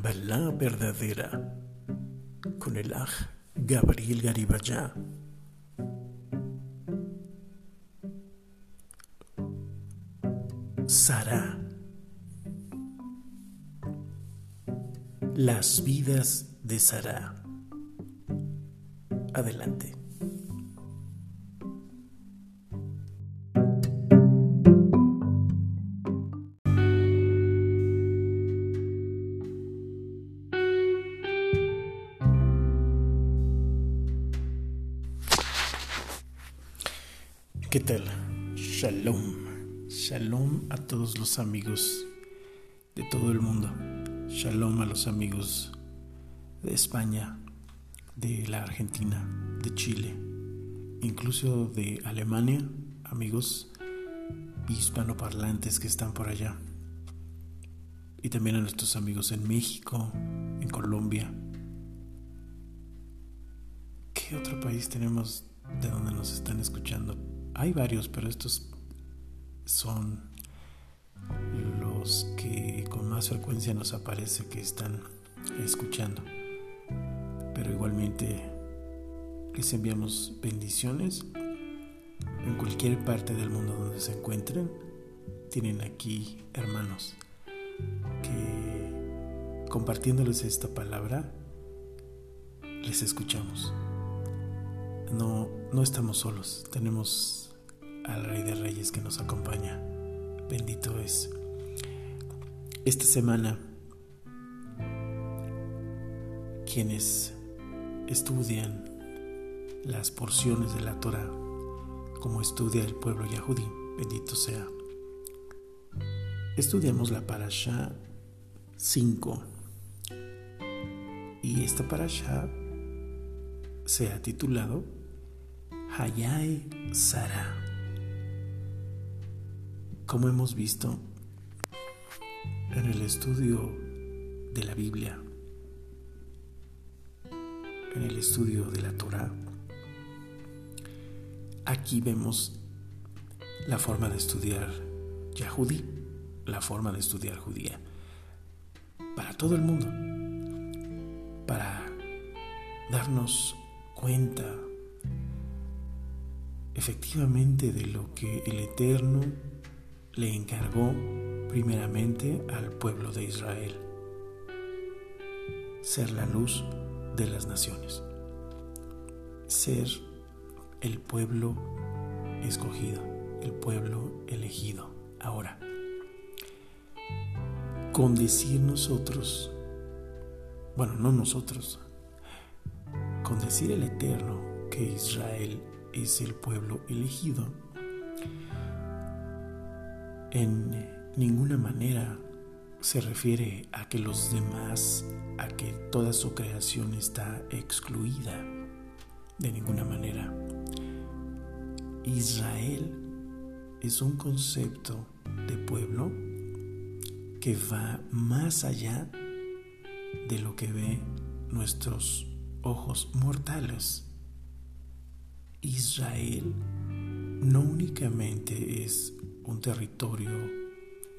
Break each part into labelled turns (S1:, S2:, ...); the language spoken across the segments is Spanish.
S1: Kabbalah verdadera con el Aj Gabriel Garibaya. Sara. Las vidas de Sara. Adelante. Amigos de todo el mundo. Shalom a los amigos de España, de la Argentina, de Chile, incluso de Alemania, amigos hispanoparlantes que están por allá. Y también a nuestros amigos en México, en Colombia. ¿Qué otro país tenemos de donde nos están escuchando? Hay varios, pero estos son frecuencia nos aparece que están escuchando. Pero igualmente les enviamos bendiciones en cualquier parte del mundo donde se encuentren. Tienen aquí hermanos que compartiéndoles esta palabra les escuchamos. No, no estamos solos, tenemos al Rey de Reyes que nos acompaña. Bendito es. Esta semana, quienes estudian las porciones de la Torah, como estudia el pueblo yahudí, bendito sea, estudiamos la parasha 5. Y esta parasha se ha titulado Hayai Sara como hemos visto en el estudio de la Biblia, en el estudio de la Torah, aquí vemos la forma de estudiar Yahudí, la forma de estudiar judía, para todo el mundo, para darnos cuenta efectivamente de lo que el Eterno le encargó primeramente al pueblo de Israel ser la luz de las naciones, ser el pueblo escogido, el pueblo elegido. Ahora, con decir nosotros, bueno, no nosotros, con decir el Eterno que Israel es el pueblo elegido, en ninguna manera se refiere a que los demás, a que toda su creación está excluida. De ninguna manera. Israel es un concepto de pueblo que va más allá de lo que ve nuestros ojos mortales. Israel no únicamente es un territorio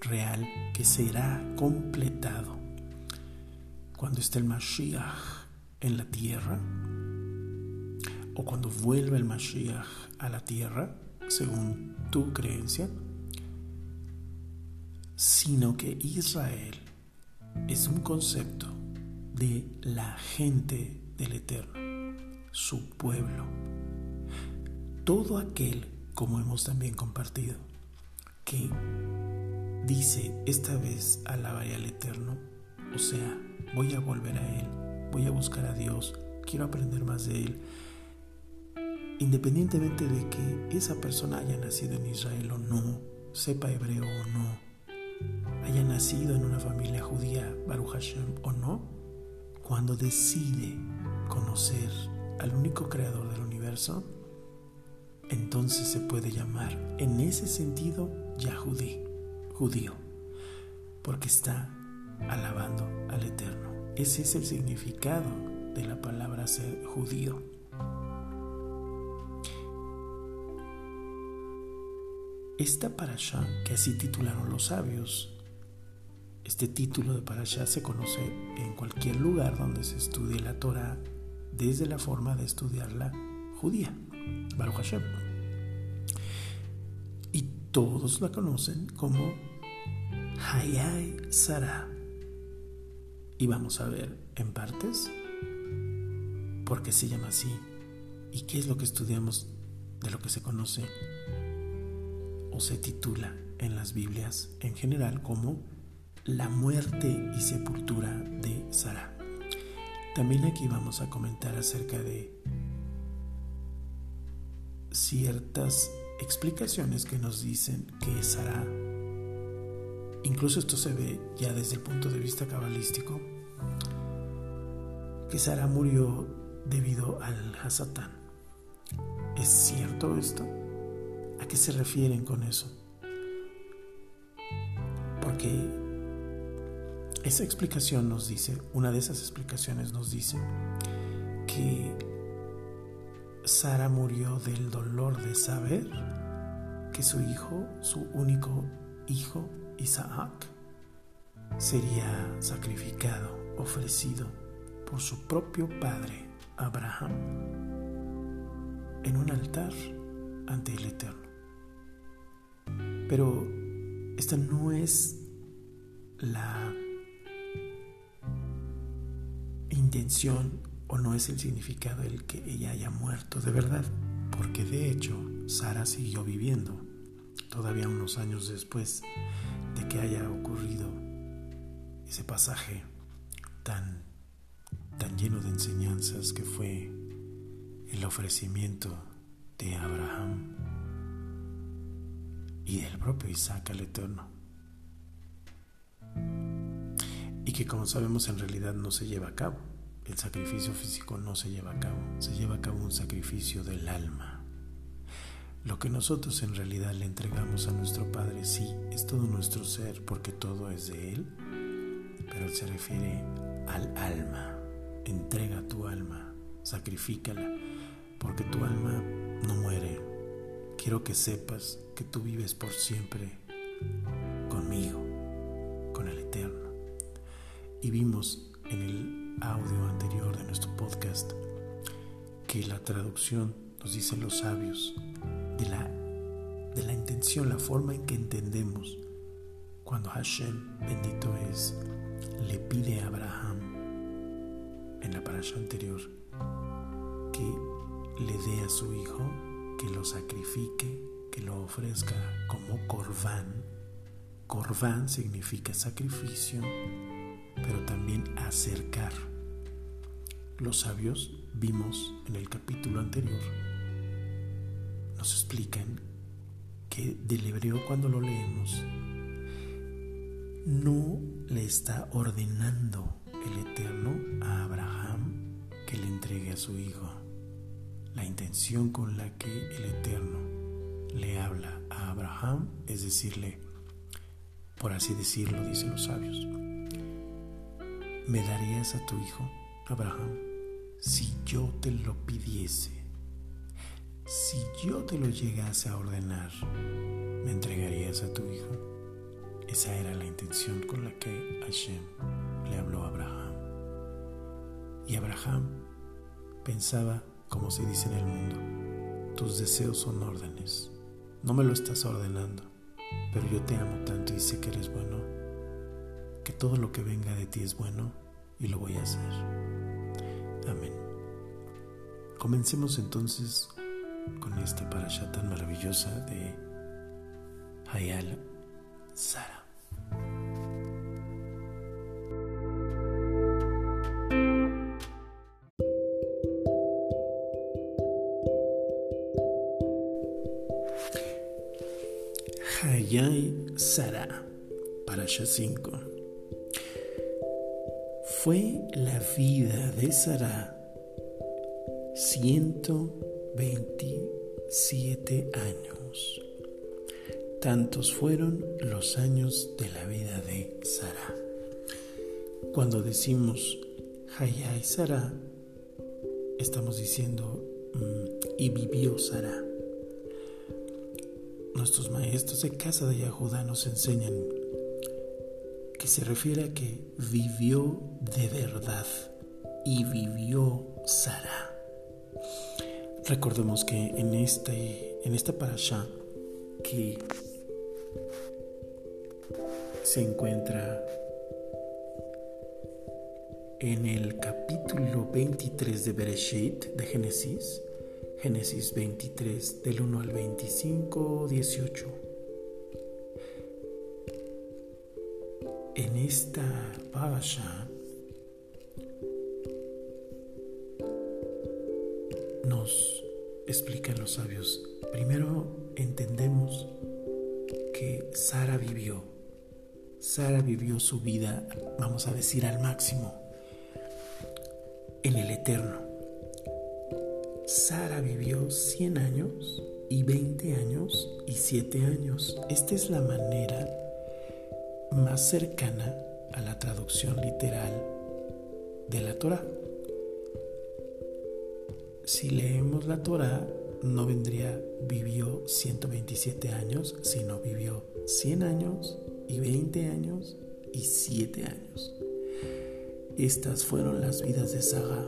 S1: real que será completado. Cuando esté el Mashiach en la tierra o cuando vuelva el Mashiach a la tierra, según tu creencia, sino que Israel es un concepto de la gente del Eterno, su pueblo, todo aquel, como hemos también compartido, que dice, esta vez alabaré al Eterno, o sea, voy a volver a Él, voy a buscar a Dios, quiero aprender más de Él, independientemente de que esa persona haya nacido en Israel o no, sepa hebreo o no, haya nacido en una familia judía, Baruch Hashem o no, cuando decide conocer al único creador del universo, entonces se puede llamar en ese sentido Yahudí, judío, porque está alabando al Eterno. Ese es el significado de la palabra ser judío. Esta parasha, que así titularon los sabios, Este título de Parashá se conoce en cualquier lugar donde se estudie la Torah desde la forma de estudiarla judía, Baruch Hashem. Y todos la conocen como Hayai Sara. Y vamos a ver en partes por qué se llama así y qué es lo que estudiamos de lo que se conoce o se titula en las Biblias en general como la muerte y sepultura de Sara. También aquí vamos a comentar acerca de ciertas explicaciones que nos dicen que Sara, incluso esto se ve ya desde el punto de vista cabalístico, que Sara murió debido al Hasatán. ¿Es cierto esto? ¿A qué se refieren con eso? Porque esa explicación nos dice, una de esas explicaciones nos dice que Sara murió del dolor de saber que su hijo, su único hijo, Isaac, sería sacrificado, ofrecido por su propio padre, Abraham, en un altar ante el Eterno. Pero esta no es la intención o no es el significado el que ella haya muerto de verdad, porque de hecho Sara siguió viviendo todavía unos años después de que haya ocurrido ese pasaje tan tan lleno de enseñanzas que fue el ofrecimiento de Abraham y del propio Isaac al Eterno. Y que como sabemos en realidad no se lleva a cabo. El sacrificio físico no se lleva a cabo, se lleva a cabo un sacrificio del alma. Lo que nosotros en realidad le entregamos a nuestro Padre, sí, es todo nuestro ser, porque todo es de Él, pero se refiere al alma. Entrega tu alma, sacrifícala, porque tu alma no muere. Quiero que sepas que tú vives por siempre conmigo, con el Eterno. Y vimos en el audio anterior de nuestro podcast que la traducción nos dice los sabios de la, de la intención, la forma en que entendemos cuando Hashem, bendito es, le pide a Abraham en la parasha anterior que le dé a su hijo que lo sacrifique, que lo ofrezca como corbán. Corbán significa sacrificio, pero también acercar. Los sabios vimos en el capítulo anterior, nos explican que del hebreo cuando lo leemos, no le está ordenando el Eterno a Abraham que le entregue a su hijo la intención con la que el Eterno le habla a Abraham es decirle, por así decirlo, dicen los sabios, ¿me darías a tu hijo, Abraham, si yo te lo pidiese? Si yo te lo llegase a ordenar, ¿me entregarías a tu hijo? Esa era la intención con la que Hashem le habló a Abraham. Y Abraham pensaba como se dice en el mundo, tus deseos son órdenes. No me lo estás ordenando, pero yo te amo tanto y sé que eres bueno, que todo lo que venga de ti es bueno y lo voy a hacer. Amén. Comencemos entonces con esta parasha tan maravillosa de Hayal Sara. Hayai Sara, Parasha 5. Fue la vida de Sara 127 años. Tantos fueron los años de la vida de Sara. Cuando decimos Hayai Sara, estamos diciendo mm, y vivió Sara. Nuestros maestros de casa de Yahudá nos enseñan que se refiere a que vivió de verdad y vivió Sara. Recordemos que en, este, en esta parasha que se encuentra en el capítulo 23 de Bereshit de Génesis, Génesis 23 del 1 al 25, 18. En esta parasha nos explican los sabios. Primero entendemos que Sara vivió. Sara vivió su vida, vamos a decir, al máximo, en el eterno. Sara vivió 100 años y 20 años y 7 años. Esta es la manera más cercana a la traducción literal de la Torah si leemos la Torah, no vendría vivió 127 años, sino vivió 100 años y 20 años y 7 años. Estas fueron las vidas de Saga.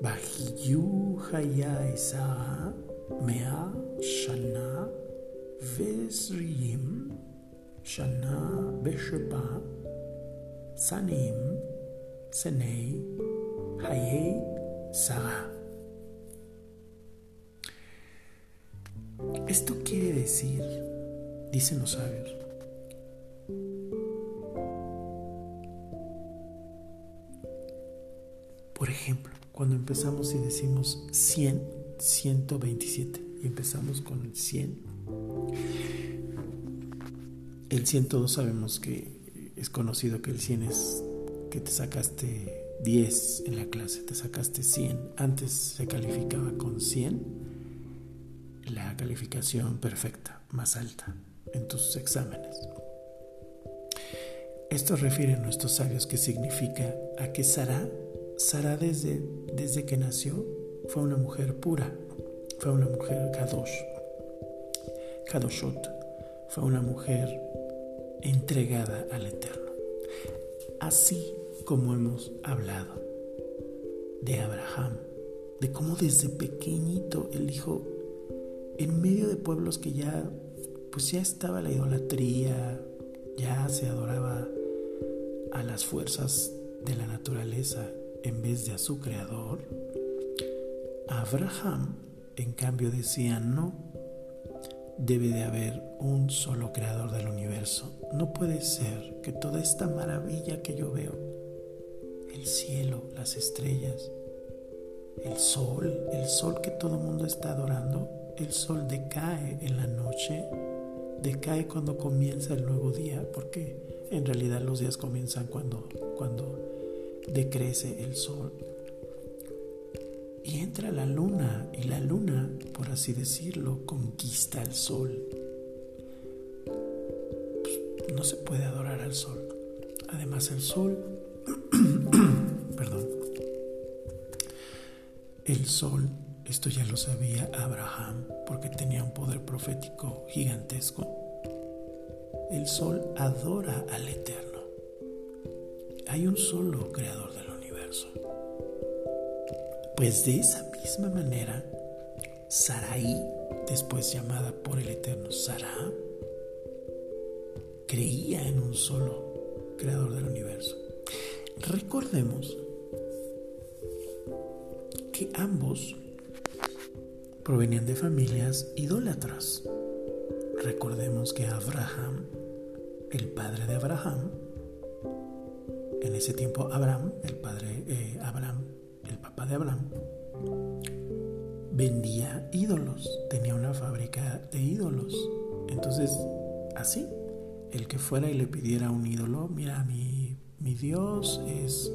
S1: Bajiyu Haya Saga Mea Shana Vesriyim Shana Besheba Sanim Senei Haye Saga. Esto quiere decir, dicen los sabios, por ejemplo, cuando empezamos y decimos 100, 127 y empezamos con el 100, el 102 sabemos que es conocido que el 100 es que te sacaste 10 en la clase, te sacaste 100. Antes se calificaba con 100 la calificación perfecta, más alta en tus exámenes. Esto refiere a nuestros sabios que significa a que Sara, Sara desde, desde que nació fue una mujer pura, fue una mujer kadosh, kadoshot, fue una mujer entregada al Eterno. Así como hemos hablado de Abraham, de cómo desde pequeñito el hijo en medio de pueblos que ya, pues ya estaba la idolatría, ya se adoraba a las fuerzas de la naturaleza en vez de a su creador, Abraham en cambio decía no, debe de haber un solo creador del universo. No puede ser que toda esta maravilla que yo veo, el cielo, las estrellas, el sol, el sol que todo el mundo está adorando, el sol decae en la noche, decae cuando comienza el nuevo día, porque en realidad los días comienzan cuando, cuando decrece el sol. Y entra la luna, y la luna, por así decirlo, conquista el sol. Pues, no se puede adorar al sol. Además el sol, perdón, el sol esto ya lo sabía Abraham porque tenía un poder profético gigantesco. El sol adora al Eterno. Hay un solo creador del universo. Pues de esa misma manera, Sarai, después llamada por el Eterno Sara, creía en un solo creador del universo. Recordemos que ambos provenían de familias idólatras. Recordemos que Abraham, el padre de Abraham, en ese tiempo Abraham, el padre eh, Abraham, el papá de Abraham, vendía ídolos, tenía una fábrica de ídolos. Entonces, así, el que fuera y le pidiera un ídolo, mira, mi, mi Dios es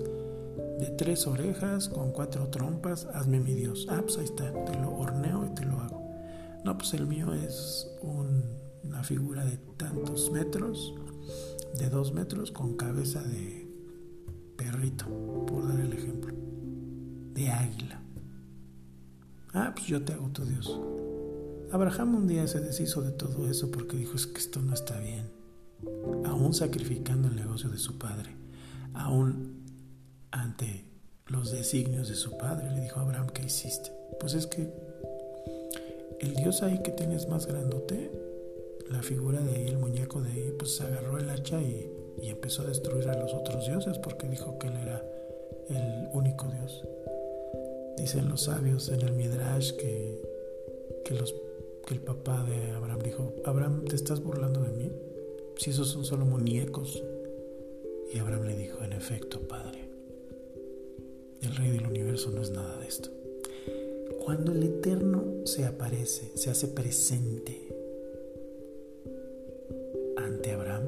S1: de tres orejas con cuatro trompas, hazme mi Dios. Ah, pues ahí está, te lo horneo y te lo hago. No, pues el mío es una figura de tantos metros, de dos metros, con cabeza de perrito, por dar el ejemplo, de águila. Ah, pues yo te hago tu Dios. Abraham un día se deshizo de todo eso porque dijo, es que esto no está bien. aún sacrificando el negocio de su padre, aún ante los designios de su padre, le dijo Abraham, ¿qué hiciste? Pues es que el Dios ahí que tienes más grandote, la figura de ahí, el muñeco de ahí, pues agarró el hacha y, y empezó a destruir a los otros dioses porque dijo que él era el único Dios. Dicen los sabios en el Midrash que, que, los, que el papá de Abraham dijo, Abraham, ¿te estás burlando de mí? Si esos son solo muñecos. Y Abraham le dijo, en efecto, padre, el rey del universo no es nada de esto. Cuando el Eterno se aparece, se hace presente ante Abraham,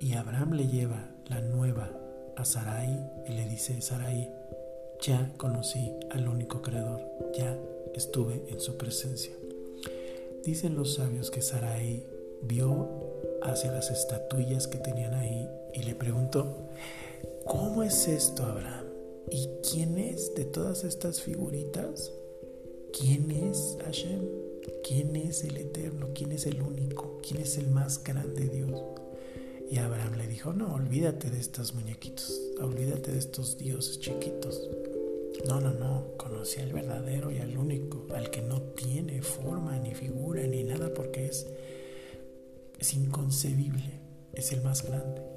S1: y Abraham le lleva la nueva a Sarai y le dice, Sarai, ya conocí al único creador, ya estuve en su presencia. Dicen los sabios que Sarai vio hacia las estatuillas que tenían ahí y le preguntó, ¿cómo es esto, Abraham? ¿Y quién es de todas estas figuritas? ¿Quién es Hashem? ¿Quién es el Eterno? ¿Quién es el único? ¿Quién es el más grande Dios? Y Abraham le dijo, no, olvídate de estos muñequitos, olvídate de estos dioses chiquitos. No, no, no, conocí al verdadero y al único, al que no tiene forma, ni figura, ni nada, porque es, es inconcebible, es el más grande.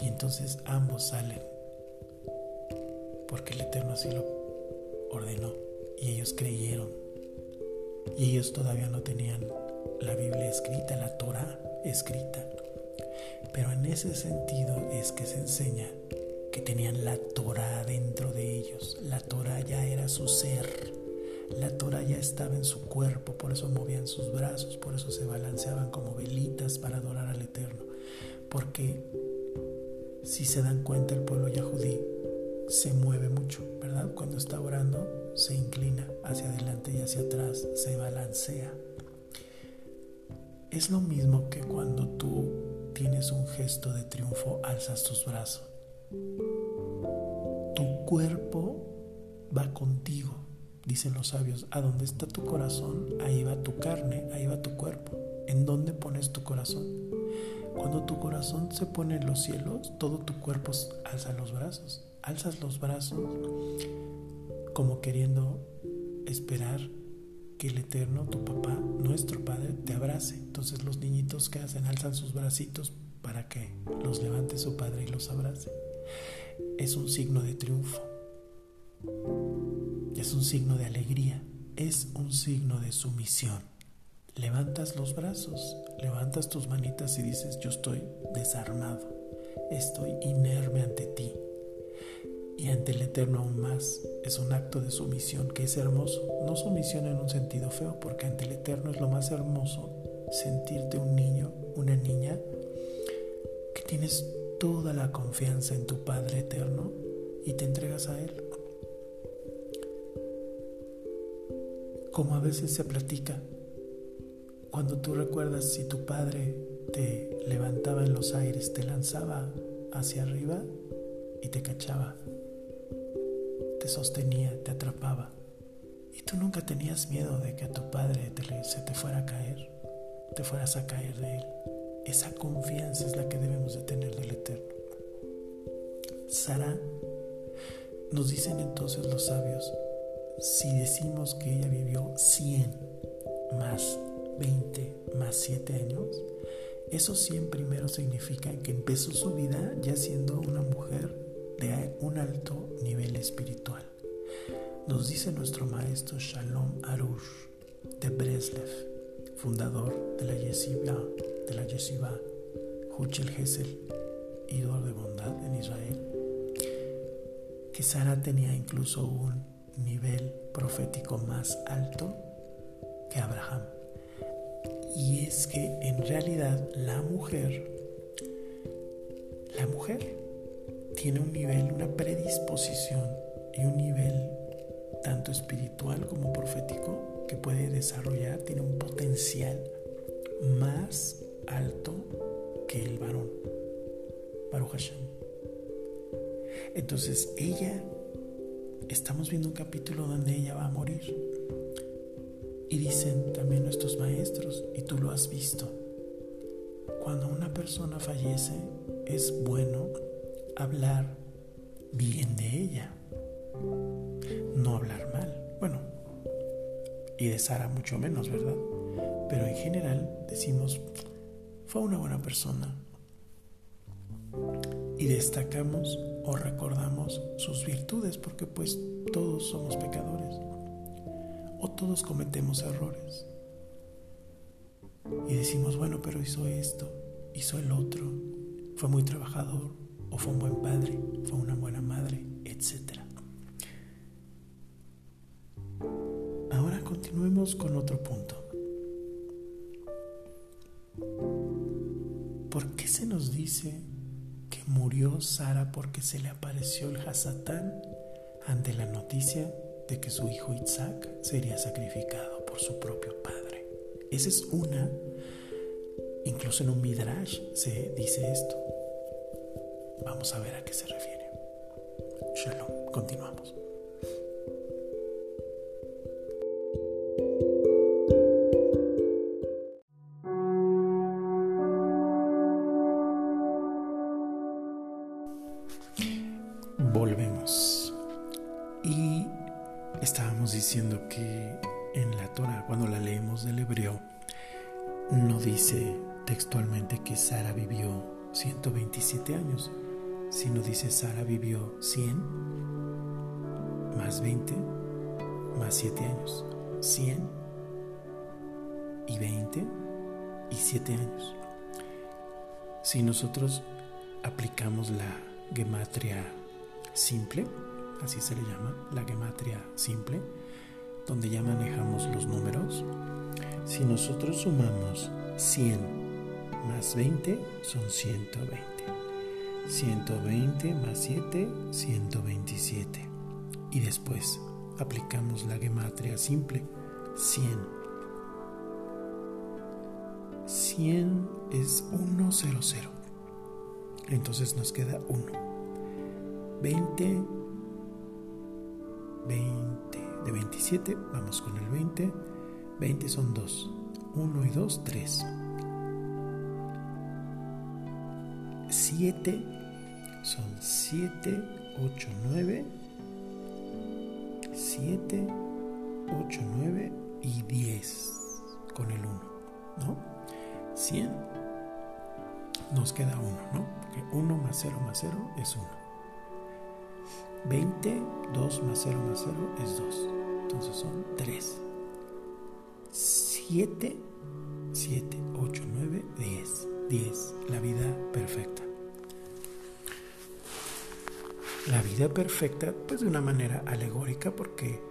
S1: Y entonces ambos salen, porque el Eterno así lo ordenó, y ellos creyeron, y ellos todavía no tenían la Biblia escrita, la Torah escrita. Pero en ese sentido es que se enseña que tenían la Torah dentro de ellos. La Torah ya era su ser. La Torah ya estaba en su cuerpo, por eso movían sus brazos, por eso se balanceaban como velitas para adorar al Eterno. Porque si se dan cuenta el pueblo yahudí se mueve mucho, ¿verdad? Cuando está orando se inclina hacia adelante y hacia atrás, se balancea. Es lo mismo que cuando tú tienes un gesto de triunfo, alzas tus brazos. Tu cuerpo va contigo, dicen los sabios. A donde está tu corazón, ahí va tu carne, ahí va tu cuerpo. ¿En dónde pones tu corazón? Cuando tu corazón se pone en los cielos, todo tu cuerpo alza los brazos. Alzas los brazos como queriendo esperar que el Eterno, tu papá, nuestro Padre, te abrace. Entonces los niñitos que hacen alzan sus bracitos para que los levante su Padre y los abrace. Es un signo de triunfo. Es un signo de alegría. Es un signo de sumisión. Levantas los brazos, levantas tus manitas y dices, yo estoy desarmado, estoy inerme ante ti y ante el Eterno aún más. Es un acto de sumisión que es hermoso. No sumisión en un sentido feo, porque ante el Eterno es lo más hermoso sentirte un niño, una niña, que tienes toda la confianza en tu Padre Eterno y te entregas a Él. Como a veces se platica, cuando tú recuerdas si tu Padre te levantaba en los aires, te lanzaba hacia arriba y te cachaba te sostenía, te atrapaba. Y tú nunca tenías miedo de que a tu padre se te fuera a caer, te fueras a caer de él. Esa confianza es la que debemos de tener del Eterno. Sara, nos dicen entonces los sabios, si decimos que ella vivió 100 más 20 más 7 años, esos 100 primeros significan que empezó su vida ya siendo una mujer de un alto nivel espiritual. Nos dice nuestro maestro Shalom Arush de Breslev, fundador de la Yeshiva, de la Yeshiva Huchel Gesel, ídolo de bondad en Israel, que Sara tenía incluso un nivel profético más alto que Abraham. Y es que en realidad la mujer, la mujer tiene un nivel, una predisposición y un nivel tanto espiritual como profético que puede desarrollar, tiene un potencial más alto que el varón, Baruch Hashem. Entonces ella, estamos viendo un capítulo donde ella va a morir. Y dicen también nuestros maestros, y tú lo has visto, cuando una persona fallece es bueno hablar bien de ella, no hablar mal. Bueno, y de Sara mucho menos, ¿verdad? Pero en general decimos, fue una buena persona. Y destacamos o recordamos sus virtudes, porque pues todos somos pecadores o todos cometemos errores. Y decimos, bueno, pero hizo esto, hizo el otro, fue muy trabajador, o fue un buen padre, fue una buena madre, etc. Ahora continuemos con otro punto. ¿Por qué se nos dice que murió Sara porque se le apareció el Hasatán ante la noticia de que su hijo Isaac sería sacrificado por su propio padre? Esa es una, incluso en un Midrash se dice esto. Vamos a ver a qué se refiere. Shalom, continuamos. 20 más 7 años. 100 y 20 y 7 años. Si nosotros aplicamos la gematria simple, así se le llama, la gematria simple, donde ya manejamos los números. Si nosotros sumamos 100 más 20 son 120. 120 más 7, 127. Y después aplicamos la gematria simple, 100. 100 es 100. Entonces nos queda 1. 20, 20, de 27, vamos con el 20, 20 son 2, 1 y 2, 3. 7 son 7, 8, 9, 7, 8, 9 y 10 con el 1, ¿no? 100 nos queda 1, ¿no? Porque 1 más 0 más 0 es 1. 20, 2 más 0 más 0 es 2. Entonces son 3. 7, 7, 8, 9, 10. 10. La vida perfecta. La vida perfecta, pues de una manera alegórica, porque...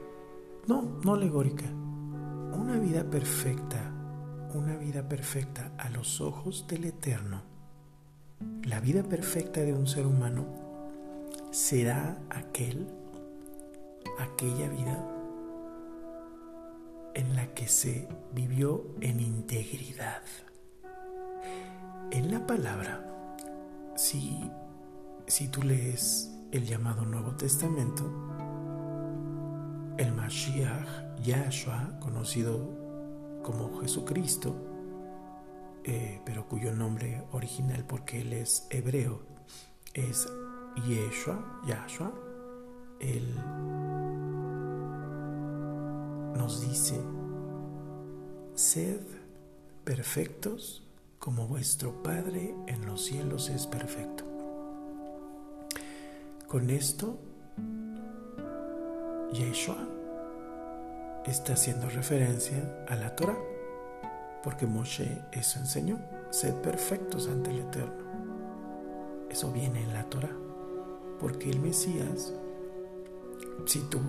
S1: No, no alegórica. Una vida perfecta, una vida perfecta a los ojos del Eterno. La vida perfecta de un ser humano será aquel, aquella vida en la que se vivió en integridad. En la palabra, si, si tú lees el llamado Nuevo Testamento, el Mashiach Yahshua, conocido como Jesucristo, eh, pero cuyo nombre original, porque él es hebreo, es Yeshua, Yahshua, Él nos dice, sed perfectos como vuestro Padre en los cielos es perfecto. Con esto, Yeshua está haciendo referencia a la Torah, porque Moshe eso enseñó, sed perfectos ante el Eterno. Eso viene en la Torah. Porque el Mesías, si tú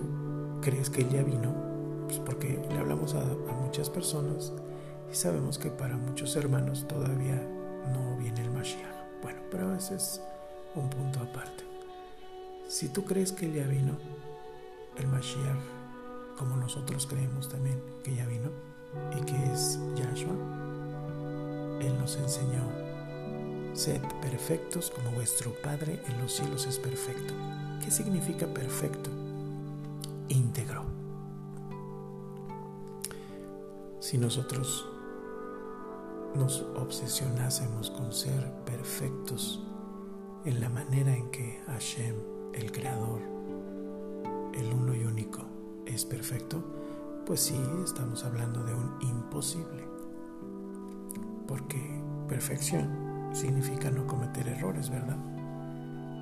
S1: crees que él ya vino, pues porque le hablamos a, muchas personas y sabemos que para muchos hermanos todavía no viene el Mashiach. Bueno, pero ese es un punto aparte. Si tú crees que ya vino, el Mashiach, como nosotros creemos también que ya vino y que es Yahshua, él nos enseñó Sed perfectos como vuestro Padre en los cielos es perfecto. ¿Qué significa perfecto? Íntegro. Si nosotros nos obsesionásemos con ser perfectos en la manera en que Hashem, el Creador, el uno y único, es perfecto, pues sí, estamos hablando de un imposible. Porque perfección significa no cometer errores, ¿verdad?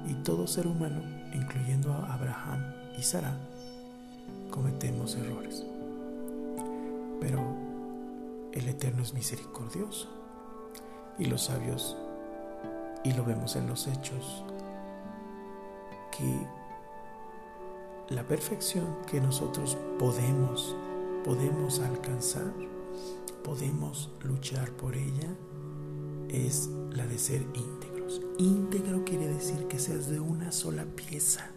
S1: Y todo ser humano, incluyendo a Abraham y Sara, cometemos errores. Pero el Eterno es misericordioso y los sabios, y lo vemos en los hechos, que la perfección que nosotros podemos, podemos alcanzar, podemos luchar por ella, es la de ser íntegros. Íntegro quiere decir que seas de una sola pieza.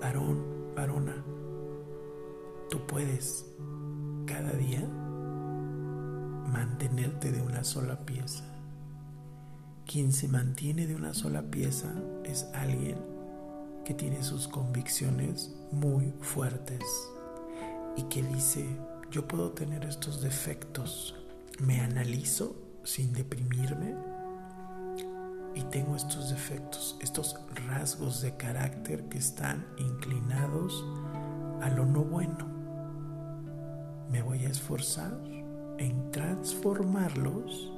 S1: Varón, varona, tú puedes cada día mantenerte de una sola pieza. Quien se mantiene de una sola pieza es alguien que tiene sus convicciones muy fuertes y que dice, yo puedo tener estos defectos, me analizo sin deprimirme y tengo estos defectos, estos rasgos de carácter que están inclinados a lo no bueno. Me voy a esforzar en transformarlos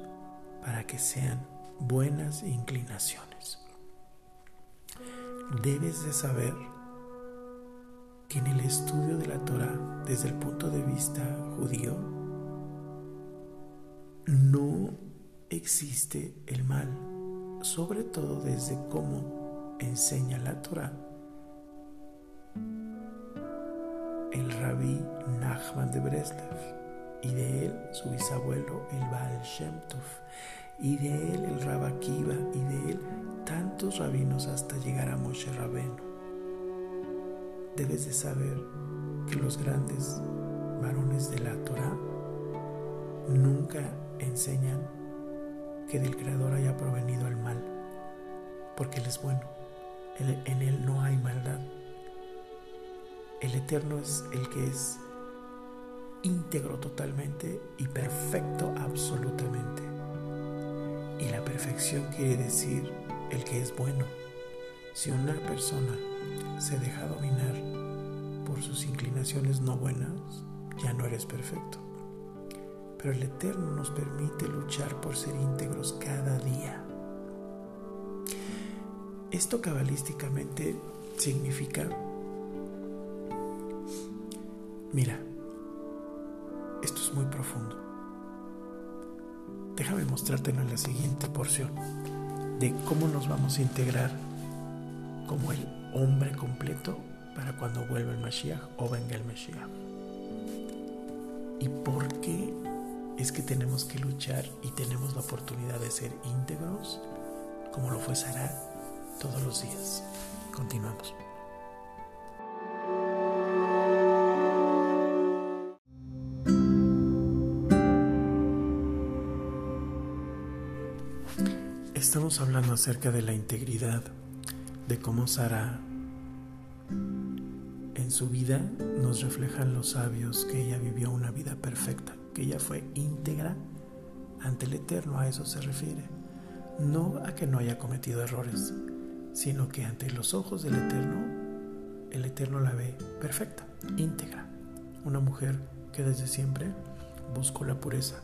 S1: para que sean buenas inclinaciones. Debes de saber que en el estudio de la Torah desde el punto de vista judío no existe el mal, sobre todo desde cómo enseña la Torah el rabí Nachman de Breslev y de él su bisabuelo el Baal Shem y de él el Rabakiva y de él tantos rabinos hasta llegar a Moshe Rabeno. Debes de saber que los grandes varones de la Torah nunca enseñan que del Creador haya provenido el mal, porque Él es bueno, en Él no hay maldad. El Eterno es el que es íntegro totalmente y perfecto absolutamente. Y la perfección quiere decir el que es bueno. Si una persona se deja dominar por sus inclinaciones no buenas, ya no eres perfecto. Pero el Eterno nos permite luchar por ser íntegros cada día. Esto cabalísticamente significa, mira, esto es muy profundo. Déjame mostrártelo en la siguiente porción de cómo nos vamos a integrar como el hombre completo para cuando vuelva el Mashiach o venga el Mashiach. ¿Y por qué es que tenemos que luchar y tenemos la oportunidad de ser íntegros como lo fue Sara todos los días? Continuamos. Acerca de la integridad, de cómo Sara en su vida nos reflejan los sabios que ella vivió una vida perfecta, que ella fue íntegra ante el Eterno, a eso se refiere. No a que no haya cometido errores, sino que ante los ojos del Eterno, el Eterno la ve perfecta, íntegra. Una mujer que desde siempre buscó la pureza.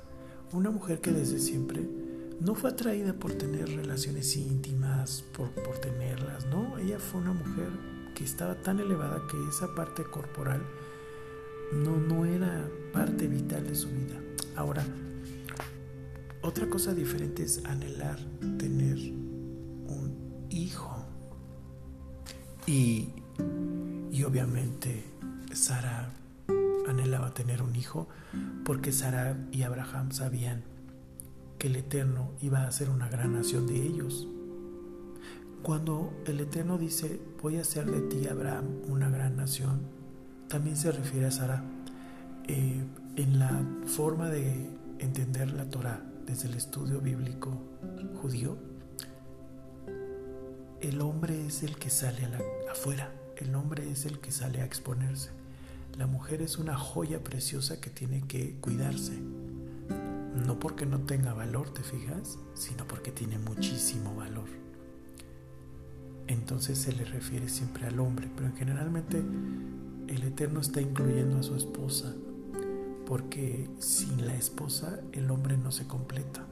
S1: Una mujer que desde siempre no fue atraída por tener relaciones íntimas, por, por tenerlas, no, ella fue una mujer que estaba tan elevada que esa parte corporal no, no era parte vital de su vida. Ahora, otra cosa diferente es anhelar tener un hijo. Y, y obviamente Sara anhelaba tener un hijo porque Sara y Abraham sabían que el Eterno iba a hacer una gran nación de ellos. Cuando el Eterno dice, voy a hacer de ti, Abraham, una gran nación, también se refiere a Sara. Eh, en la forma de entender la Torah desde el estudio bíblico judío, el hombre es el que sale afuera, el hombre es el que sale a exponerse. La mujer es una joya preciosa que tiene que cuidarse No porque no tenga valor, ¿te fijas? Sino porque tiene muchísimo valor. Entonces se le refiere siempre al hombre, pero generalmente el Eterno está incluyendo a su esposa, porque sin la esposa el hombre no se completa.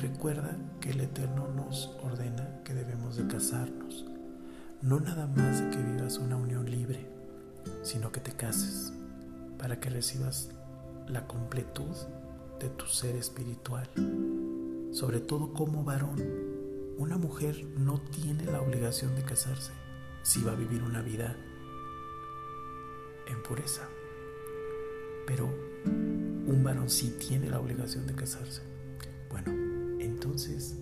S1: Recuerda que el Eterno nos ordena que debemos de casarnos, no nada más de que vivas una unión libre, sino que te cases para que recibas la completud de tu ser espiritual, sobre todo como varón. Una mujer no tiene la obligación de casarse si va a vivir una vida en pureza, pero un varón sí tiene la obligación de casarse. Bueno, entonces,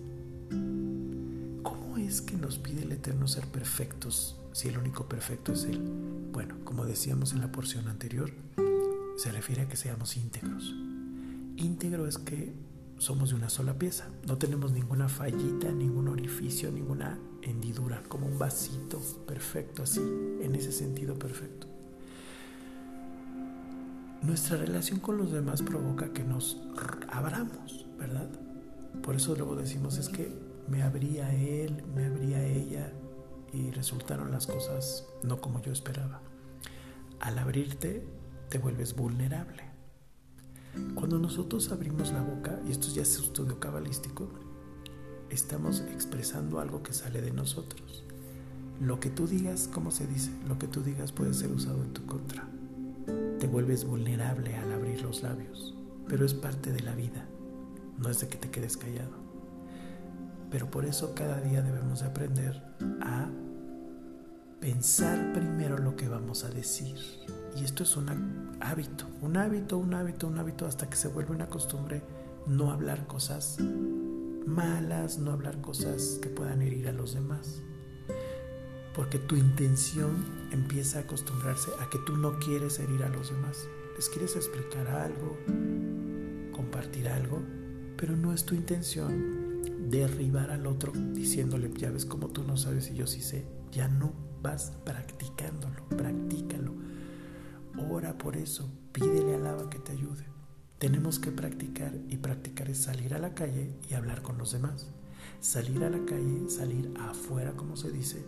S1: ¿cómo es que nos pide el Eterno ser perfectos si el único perfecto es Él? Bueno, como decíamos en la porción anterior, se refiere a que seamos íntegros. Íntegro es que somos de una sola pieza, no tenemos ninguna fallita, ningún orificio, ninguna hendidura, como un vasito perfecto así, en ese sentido perfecto. Nuestra relación con los demás provoca que nos abramos, ¿verdad? Por eso luego decimos es que me abría él, me abría ella y resultaron las cosas no como yo esperaba. Al abrirte te vuelves vulnerable. Cuando nosotros abrimos la boca, y esto ya es estudio cabalístico, estamos expresando algo que sale de nosotros. Lo que tú digas, ¿cómo se dice? Lo que tú digas puede ser usado en tu contra. Te vuelves vulnerable al abrir los labios, pero es parte de la vida, no es de que te quedes callado. Pero por eso cada día debemos de aprender a pensar primero lo que vamos a decir. Y esto es un hábito, un hábito, un hábito, un hábito hasta que se vuelve una costumbre no hablar cosas malas, no hablar cosas que puedan herir a los demás. Porque tu intención empieza a acostumbrarse a que tú no quieres herir a los demás. Les quieres explicar algo, compartir algo, pero no es tu intención derribar al otro diciéndole, ya ves como tú no sabes y yo sí sé, ya no vas practicándolo, practícalo. Ora por eso, pídele al Abba que te ayude. Tenemos que practicar y practicar es salir a la calle y hablar con los demás. Salir a la calle, salir afuera, como se dice,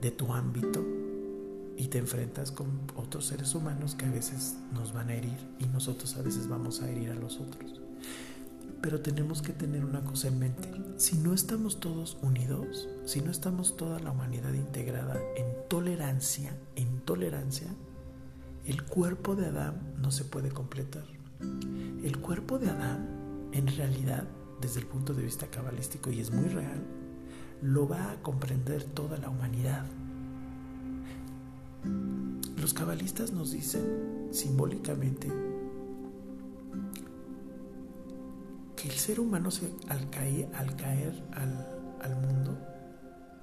S1: de tu ámbito y te enfrentas con otros seres humanos que a veces nos van a herir y nosotros a veces vamos a herir a los otros. Pero tenemos que tener una cosa en mente. Si no estamos todos unidos, si no estamos toda la humanidad integrada en tolerancia, en tolerancia, el cuerpo de Adán no se puede completar. El cuerpo de Adán, en realidad, desde el punto de vista cabalístico, y es muy real, lo va a comprender toda la humanidad. Los cabalistas nos dicen simbólicamente el ser humano se, al, caer, al caer al, mundo,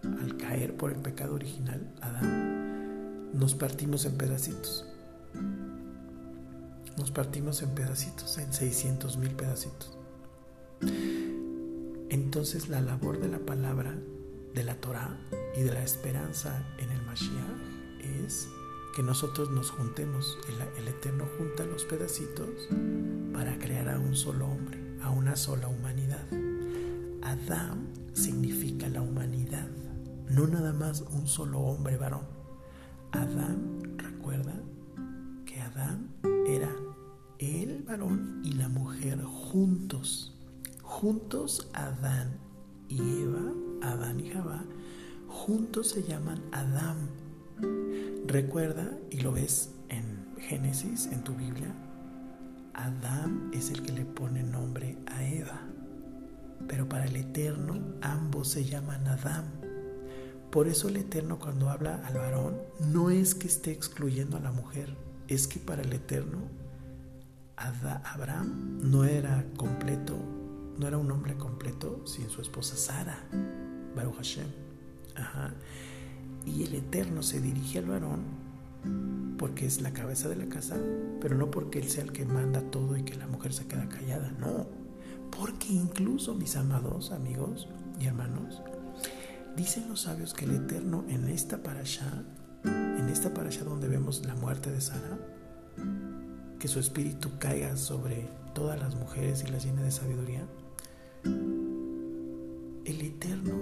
S1: al caer por el pecado original, Adán, nos partimos en pedacitos. Nos partimos en pedacitos, en 600 mil pedacitos. Entonces la labor de la palabra, de la Torah y de la esperanza en el Mashiach es que nosotros nos juntemos, el, el Eterno junta los pedacitos para crear a un solo hombre a una sola humanidad. Adán significa la humanidad, no nada más un solo hombre varón. Adán, recuerda Adán era el varón y la mujer juntos. Juntos Adán y Eva, Adán y Jabá, juntos se llaman Adán. Recuerda, y lo ves en Génesis, en tu Biblia, Adán es el que le pone nombre a Eva, pero para el Eterno ambos se llaman Adán. Por eso el Eterno cuando habla al varón no es que esté excluyendo a la mujer, es que para el Eterno Abraham no era completo, no era un hombre completo sin su esposa Sara, Baruch Hashem. Y el Eterno se dirige al varón porque es la cabeza de la casa, pero no porque él sea el que manda todo y que la mujer se queda callada, no. Porque incluso, mis amados amigos y hermanos, dicen los sabios que el Eterno en esta parasha, en esta parasha donde vemos la muerte de Sara, que su espíritu caiga sobre todas las mujeres y las llene de sabiduría, el Eterno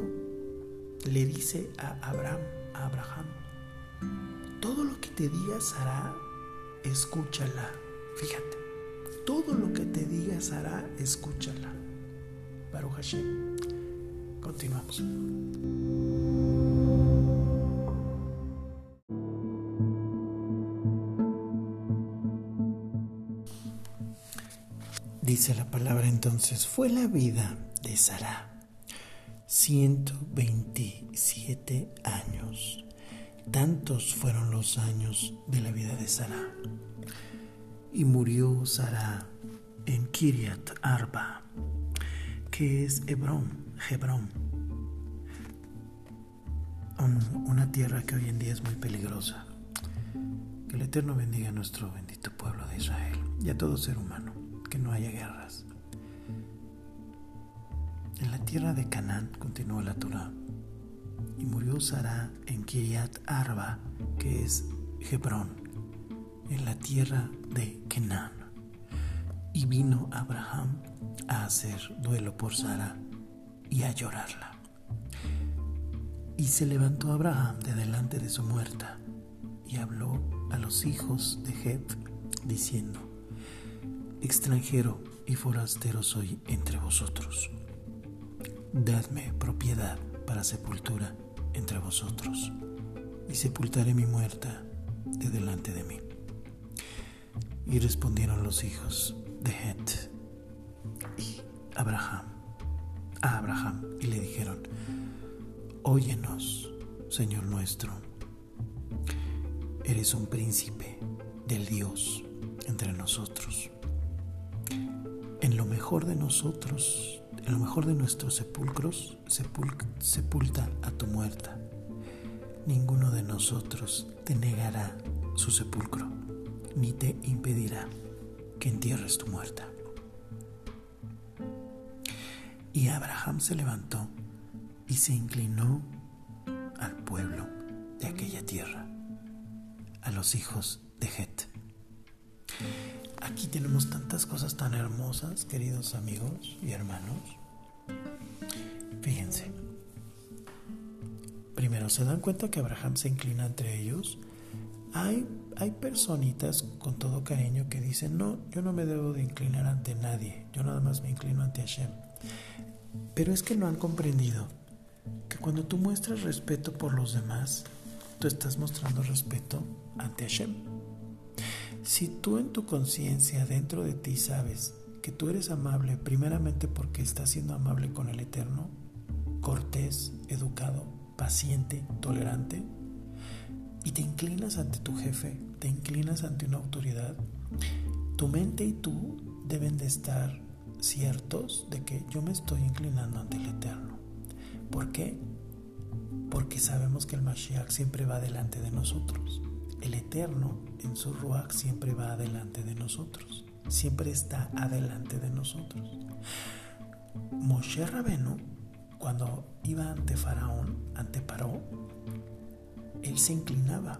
S1: le dice a Abraham, todo lo que te diga Sara, escúchala. Fíjate, todo lo que te diga Sara, escúchala. Baruch Hashem. Continuamos. Dice la palabra entonces, fue la vida de Sara 127 años. Tantos fueron los años de la vida de Sara. Y murió Sara en Kiriat Arba, que es Hebrón, Hebrón, una tierra que hoy en día es muy peligrosa. Que el Eterno bendiga a nuestro bendito pueblo de Israel y a todo ser humano que no haya guerras. En la tierra de Canaán, continuó la Torah, y murió Sara en Kiriat Arba, que es Hebrón, en la tierra de Canaán. Y vino Abraham a hacer duelo por Sara y a llorarla. Y se levantó Abraham de delante de su muerta y habló a los hijos de Het, diciendo, extranjero y forastero soy entre vosotros. Dadme propiedad para sepultura entre vosotros, y sepultaré mi muerta de delante de mí. Y respondieron los hijos de Het y Abraham a Abraham y le dijeron, Óyenos, Señor nuestro, eres un príncipe del Dios entre nosotros en lo mejor de nosotros, en lo mejor de nuestros sepulcros, sepulta a tu muerta. Ninguno de nosotros te negará su sepulcro, ni te impedirá que entierres tu muerta. Y Abraham se levantó y se inclinó al pueblo de aquella tierra, a los hijos de Het. Aquí tenemos tantas cosas tan hermosas, queridos amigos y hermanos. Fíjense. Primero, ¿se dan cuenta que Abraham se inclina entre ellos? Hay, hay personitas con todo cariño que dicen, no, yo no me debo de inclinar ante nadie, yo nada más me inclino ante Hashem. Pero es que no han comprendido que cuando tú muestras respeto por los demás, tú estás mostrando respeto ante Hashem. Si tú en tu conciencia, dentro de ti, sabes que tú eres amable primeramente porque estás siendo amable con el Eterno, cortés, educado, paciente, tolerante, y te inclinas ante tu jefe, te inclinas ante una autoridad, tu mente y tú deben de estar ciertos de que yo me estoy inclinando ante el Eterno. ¿Por qué? Porque sabemos que el Mashiach siempre va delante de nosotros. El Eterno en su Ruach siempre va adelante de nosotros, siempre está adelante de nosotros. Moshe Rabenu, cuando iba ante Faraón, ante Paró, él se inclinaba.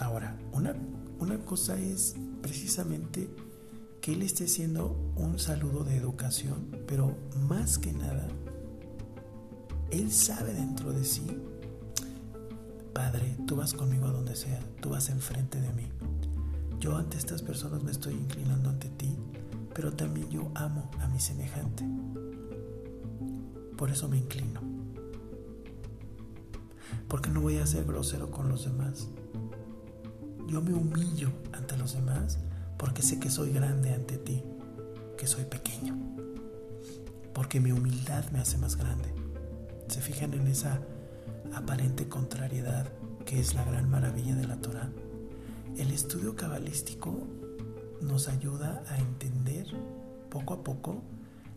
S1: Ahora, una, una cosa es precisamente que él esté haciendo un saludo de educación, pero más que nada, él sabe dentro de sí Padre, tú vas conmigo a donde sea, tú vas enfrente de mí. Yo ante estas personas me estoy inclinando ante ti, pero también yo amo a mi semejante. Por eso me inclino. Porque no voy a ser grosero con los demás. Yo me humillo ante los demás porque sé que soy grande ante ti, que soy pequeño. Porque mi humildad me hace más grande. ¿Se fijan en esa aparente contrariedad que es la gran maravilla de la Torah, el estudio cabalístico nos ayuda a entender poco a poco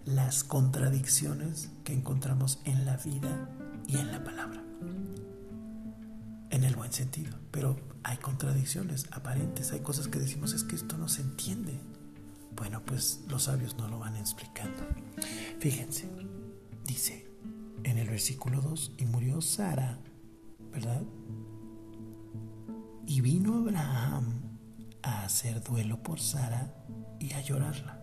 S1: las contradicciones que encontramos en la vida y en la palabra. En el buen sentido, pero hay contradicciones aparentes, hay cosas que decimos es que esto no se entiende. Bueno, pues los sabios no lo van explicando. Fíjense, dice, en el versículo 2, y murió Sara, ¿verdad? Y vino Abraham a hacer duelo por Sara y a llorarla.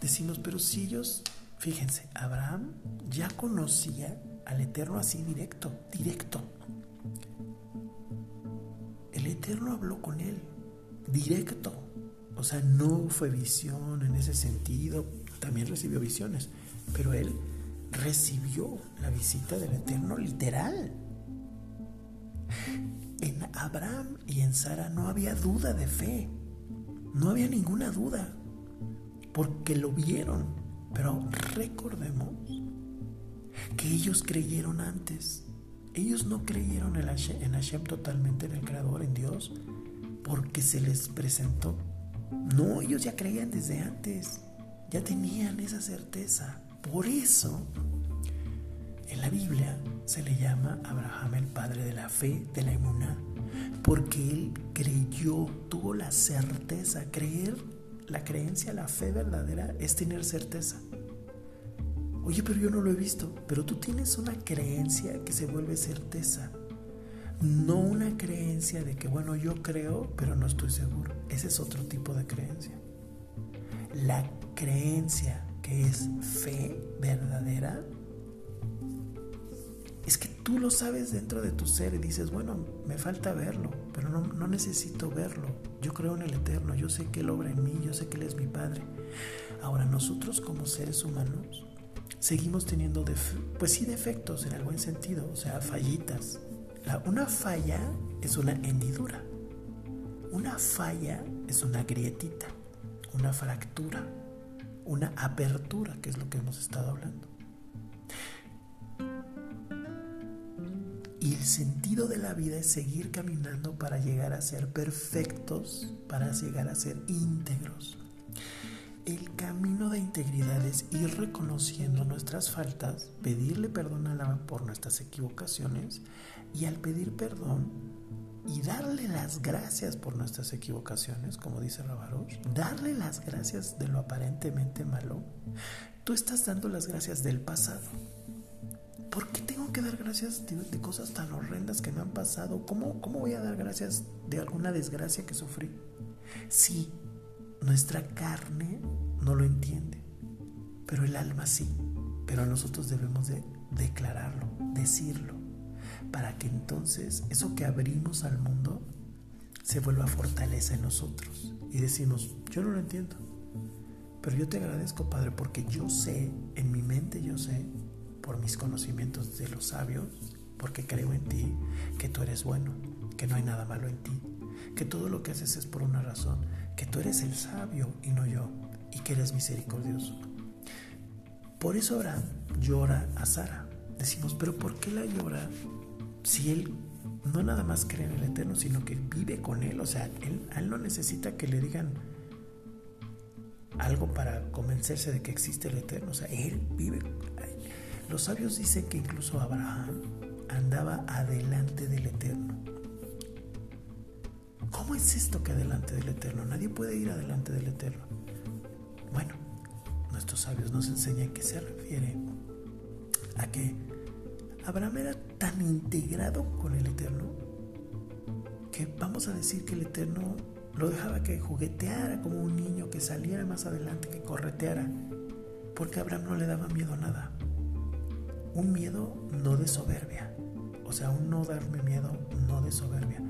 S1: Decimos, pero si ellos, fíjense, Abraham ya conocía al Eterno así directo, directo. El Eterno habló con él, directo. O sea, no fue visión en ese sentido, también recibió visiones, pero él recibió la visita del Eterno literal. En Abraham y en Sara no había duda de fe, no había ninguna duda, porque lo vieron, pero recordemos que ellos creyeron antes. Ellos no creyeron en Hashem, totalmente, en el Creador, en Dios, porque se les presentó. No, ellos ya creían desde antes, ya tenían esa certeza. Por eso, en la Biblia se le llama Abraham el padre de la fe, de la emuná, porque él creyó, tuvo la certeza. Creer, la creencia, la fe verdadera es tener certeza. Oye, pero yo no lo he visto. Pero tú tienes una creencia que se vuelve certeza. No una creencia de que, bueno, yo creo, pero no estoy seguro. Ese es otro tipo de creencia. La creencia que es fe verdadera es que tú lo sabes dentro de tu ser y dices, bueno, me falta verlo, pero no, no, necesito verlo. Yo creo en el Eterno, yo sé que Él obra en mí, yo sé que Él es mi Padre. Ahora, nosotros como seres humanos seguimos teniendo, pues sí, defectos en el buen sentido, o sea, fallitas. una falla es una hendidura. Una falla es una grietita, una fractura, una apertura, que es lo que hemos estado hablando. Y el sentido de la vida es seguir caminando para llegar a ser perfectos, para llegar a ser íntegros. El camino de integridad es ir reconociendo nuestras faltas, pedirle perdón a la por nuestras equivocaciones y al pedir perdón y darle las gracias por nuestras equivocaciones, como dice Rabarosh, darle las gracias de lo aparentemente malo, tú estás dando las gracias del pasado. ¿Por qué tengo que dar gracias de, cosas tan horrendas que me han pasado? ¿Cómo, ¿Cómo voy a dar gracias de alguna desgracia que sufrí? Sí, nuestra carne no lo entiende, pero el alma sí. Pero nosotros debemos de declararlo, decirlo, para que entonces eso que abrimos al mundo se vuelva fortaleza en nosotros. Y decimos, yo no lo entiendo, pero yo te agradezco, Padre, porque yo sé, en mi mente yo sé, por mis conocimientos de los sabios, porque creo en ti, que tú eres bueno, que no hay nada malo en ti, que todo lo que haces es por una razón, que tú eres el sabio y no yo, y que eres misericordioso. Por eso Abraham llora a Sara. Decimos, pero ¿por qué la llora si él no nada más cree en el Eterno, sino que vive con él? O sea, él, él no necesita que le digan algo para convencerse de que existe el Eterno. O sea, él vive. Los sabios dicen que incluso Abraham andaba adelante del Eterno. ¿Cómo es esto que adelante del Eterno? Nadie puede ir adelante del Eterno. Bueno, nuestros sabios nos enseñan que se refiere a que Abraham era tan integrado con el Eterno que vamos a decir que el Eterno lo dejaba que jugueteara como un niño, que saliera más adelante, que correteara, porque Abraham no le daba miedo a nada. Un miedo no de soberbia, o sea, un no darme miedo no de soberbia,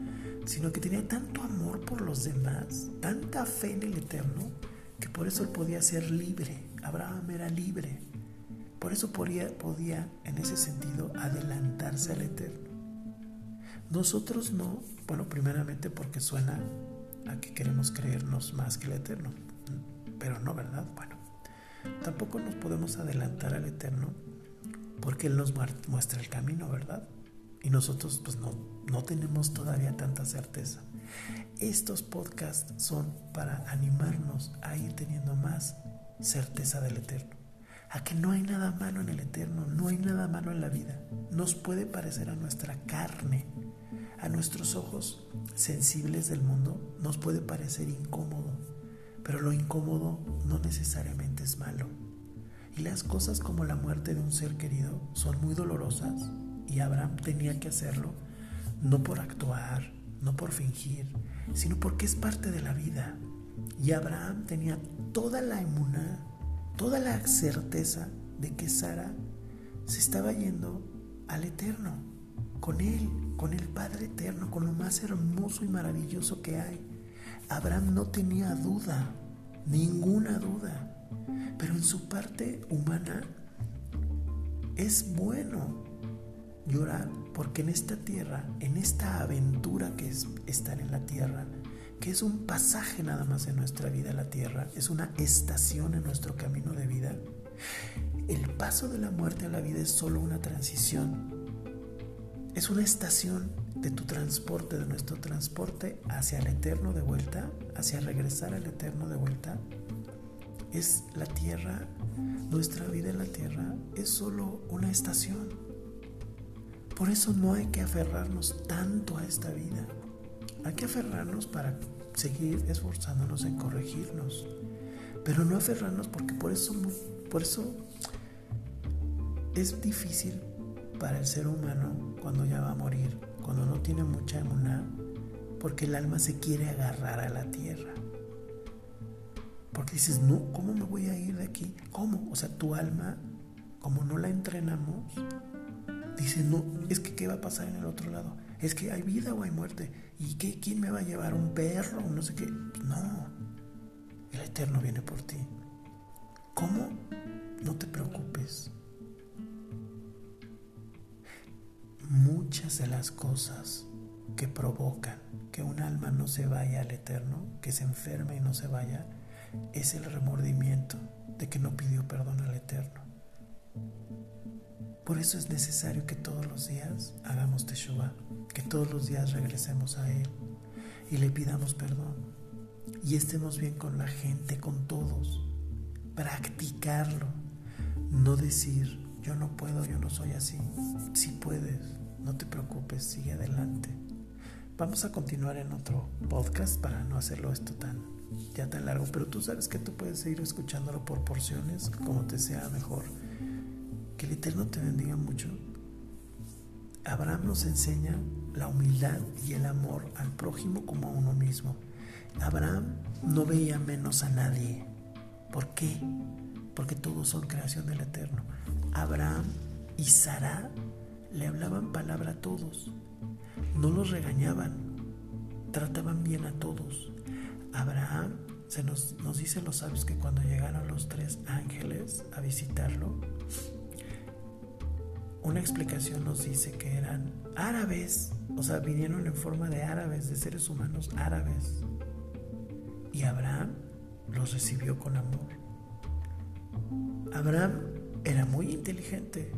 S1: sino que tenía tanto amor por los demás, tanta fe en el Eterno, que por eso él podía ser libre. Abraham era libre. Por eso podía, podía en ese sentido adelantarse al Eterno. Nosotros no, bueno, primeramente porque suena a que queremos creernos más que el Eterno, pero no, ¿verdad? Bueno, tampoco nos podemos adelantar al Eterno porque Él nos muestra el camino, ¿verdad? Y nosotros pues no, no tenemos todavía tanta certeza. Estos podcasts son para animarnos a ir teniendo más certeza del Eterno. A que no hay nada malo en el Eterno, no hay nada malo en la vida. Nos puede parecer a nuestra carne, a nuestros ojos sensibles del mundo, nos puede parecer incómodo. Pero lo incómodo no necesariamente es malo. Y las cosas como la muerte de un ser querido son muy dolorosas y Abraham tenía que hacerlo no por actuar, no por fingir, sino porque es parte de la vida. Y Abraham tenía toda la emuná, toda la certeza de que Sara se estaba yendo al eterno, con él, con el Padre eterno, con lo más hermoso y maravilloso que hay. Abraham no tenía duda, ninguna duda, pero en su parte humana es bueno llorar porque en esta tierra, en esta aventura que es estar en la tierra, que es un pasaje nada más en nuestra vida a la tierra, es una estación en nuestro camino de vida, el paso de la muerte a la vida es solo una transición, es una estación de tu transporte, de nuestro transporte hacia el eterno de vuelta, hacia regresar al eterno de vuelta. Es la tierra, nuestra vida en la tierra es solo una estación. Por eso no hay que aferrarnos tanto a esta vida. Hay que aferrarnos para seguir esforzándonos en corregirnos. Pero no aferrarnos porque por eso, por eso es difícil para el ser humano cuando ya va a morir, cuando no tiene mucha emuná, porque el alma se quiere agarrar a la tierra. Porque dices, no, ¿cómo me voy a ir de aquí? ¿Cómo? O sea, tu alma, como no la entrenamos, dice, no, es que ¿qué va a pasar en el otro lado? Es que hay vida o hay muerte. ¿Y qué? ¿Quién me va a llevar? ¿Un perro? No sé qué. No. El Eterno viene por ti. ¿Cómo? No te preocupes. Muchas de las cosas que provocan que un alma no se vaya al Eterno, que se enferme y no se vaya, es el remordimiento de que no pidió perdón al Eterno. Por eso es necesario que todos los días hagamos Teshuvah, que todos los días regresemos a Él y le pidamos perdón y estemos bien con la gente, con todos. Practicarlo, no decir yo no puedo, yo no soy así. Si puedes, no te preocupes, sigue adelante. Vamos a continuar en otro podcast para no hacerlo esto tan ya tan largo, pero tú sabes que tú puedes seguir escuchándolo por porciones como te sea mejor. Que el Eterno te bendiga mucho. Abraham nos enseña la humildad y el amor al prójimo como a uno mismo. Abraham no veía menos a nadie. ¿Por qué? Porque todos son creación del Eterno. Abraham y Sara le hablaban palabra a todos. No los regañaban. Trataban bien a todos. Abraham se nos, nos dice los sabios que cuando llegaron los tres ángeles a visitarlo, una explicación nos dice que eran árabes, o sea, vinieron en forma de árabes, de seres humanos árabes. Y Abraham los recibió con amor. Abraham era muy inteligente,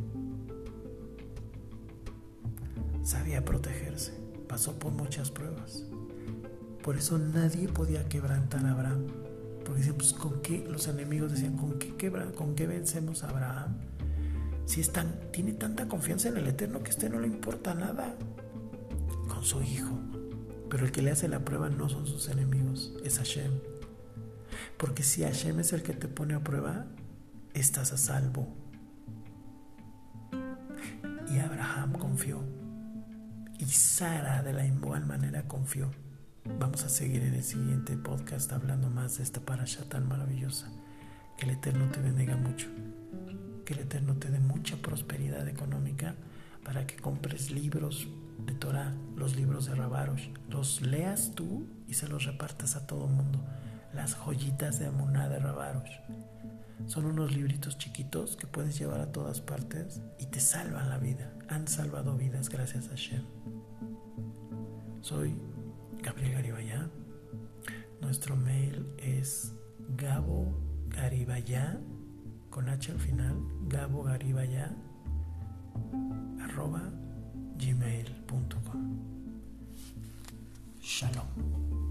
S1: sabía protegerse, pasó por muchas pruebas. Por eso nadie podía quebrantar a Abraham. Porque decían, pues, ¿con qué? Los enemigos decían, ¿con qué, quebra, ¿con qué vencemos a Abraham? Si es tiene tanta confianza en el Eterno que a este no le importa nada con su hijo. Pero el que le hace la prueba no son sus enemigos, es Hashem. Porque si Hashem es el que te pone a prueba, estás a salvo. Y Abraham confió. Y Sara de la igual manera confió. Vamos a seguir en el siguiente podcast hablando más de esta parasha tan maravillosa. Que el Eterno te bendiga mucho que el Eterno te dé mucha prosperidad económica para que compres libros de Torah, los libros de Rabarosh, los leas tú y se los repartas a todo mundo. Las joyitas de Amuná de Rabarosh. Son unos libritos chiquitos que puedes llevar a todas partes y te salvan la vida. Han salvado vidas gracias a Shem. Soy Gabriel Garibaya. Nuestro mail es gabo garibaya con H al final, Gabo Garibaya, arroba gmail.com. Shalom.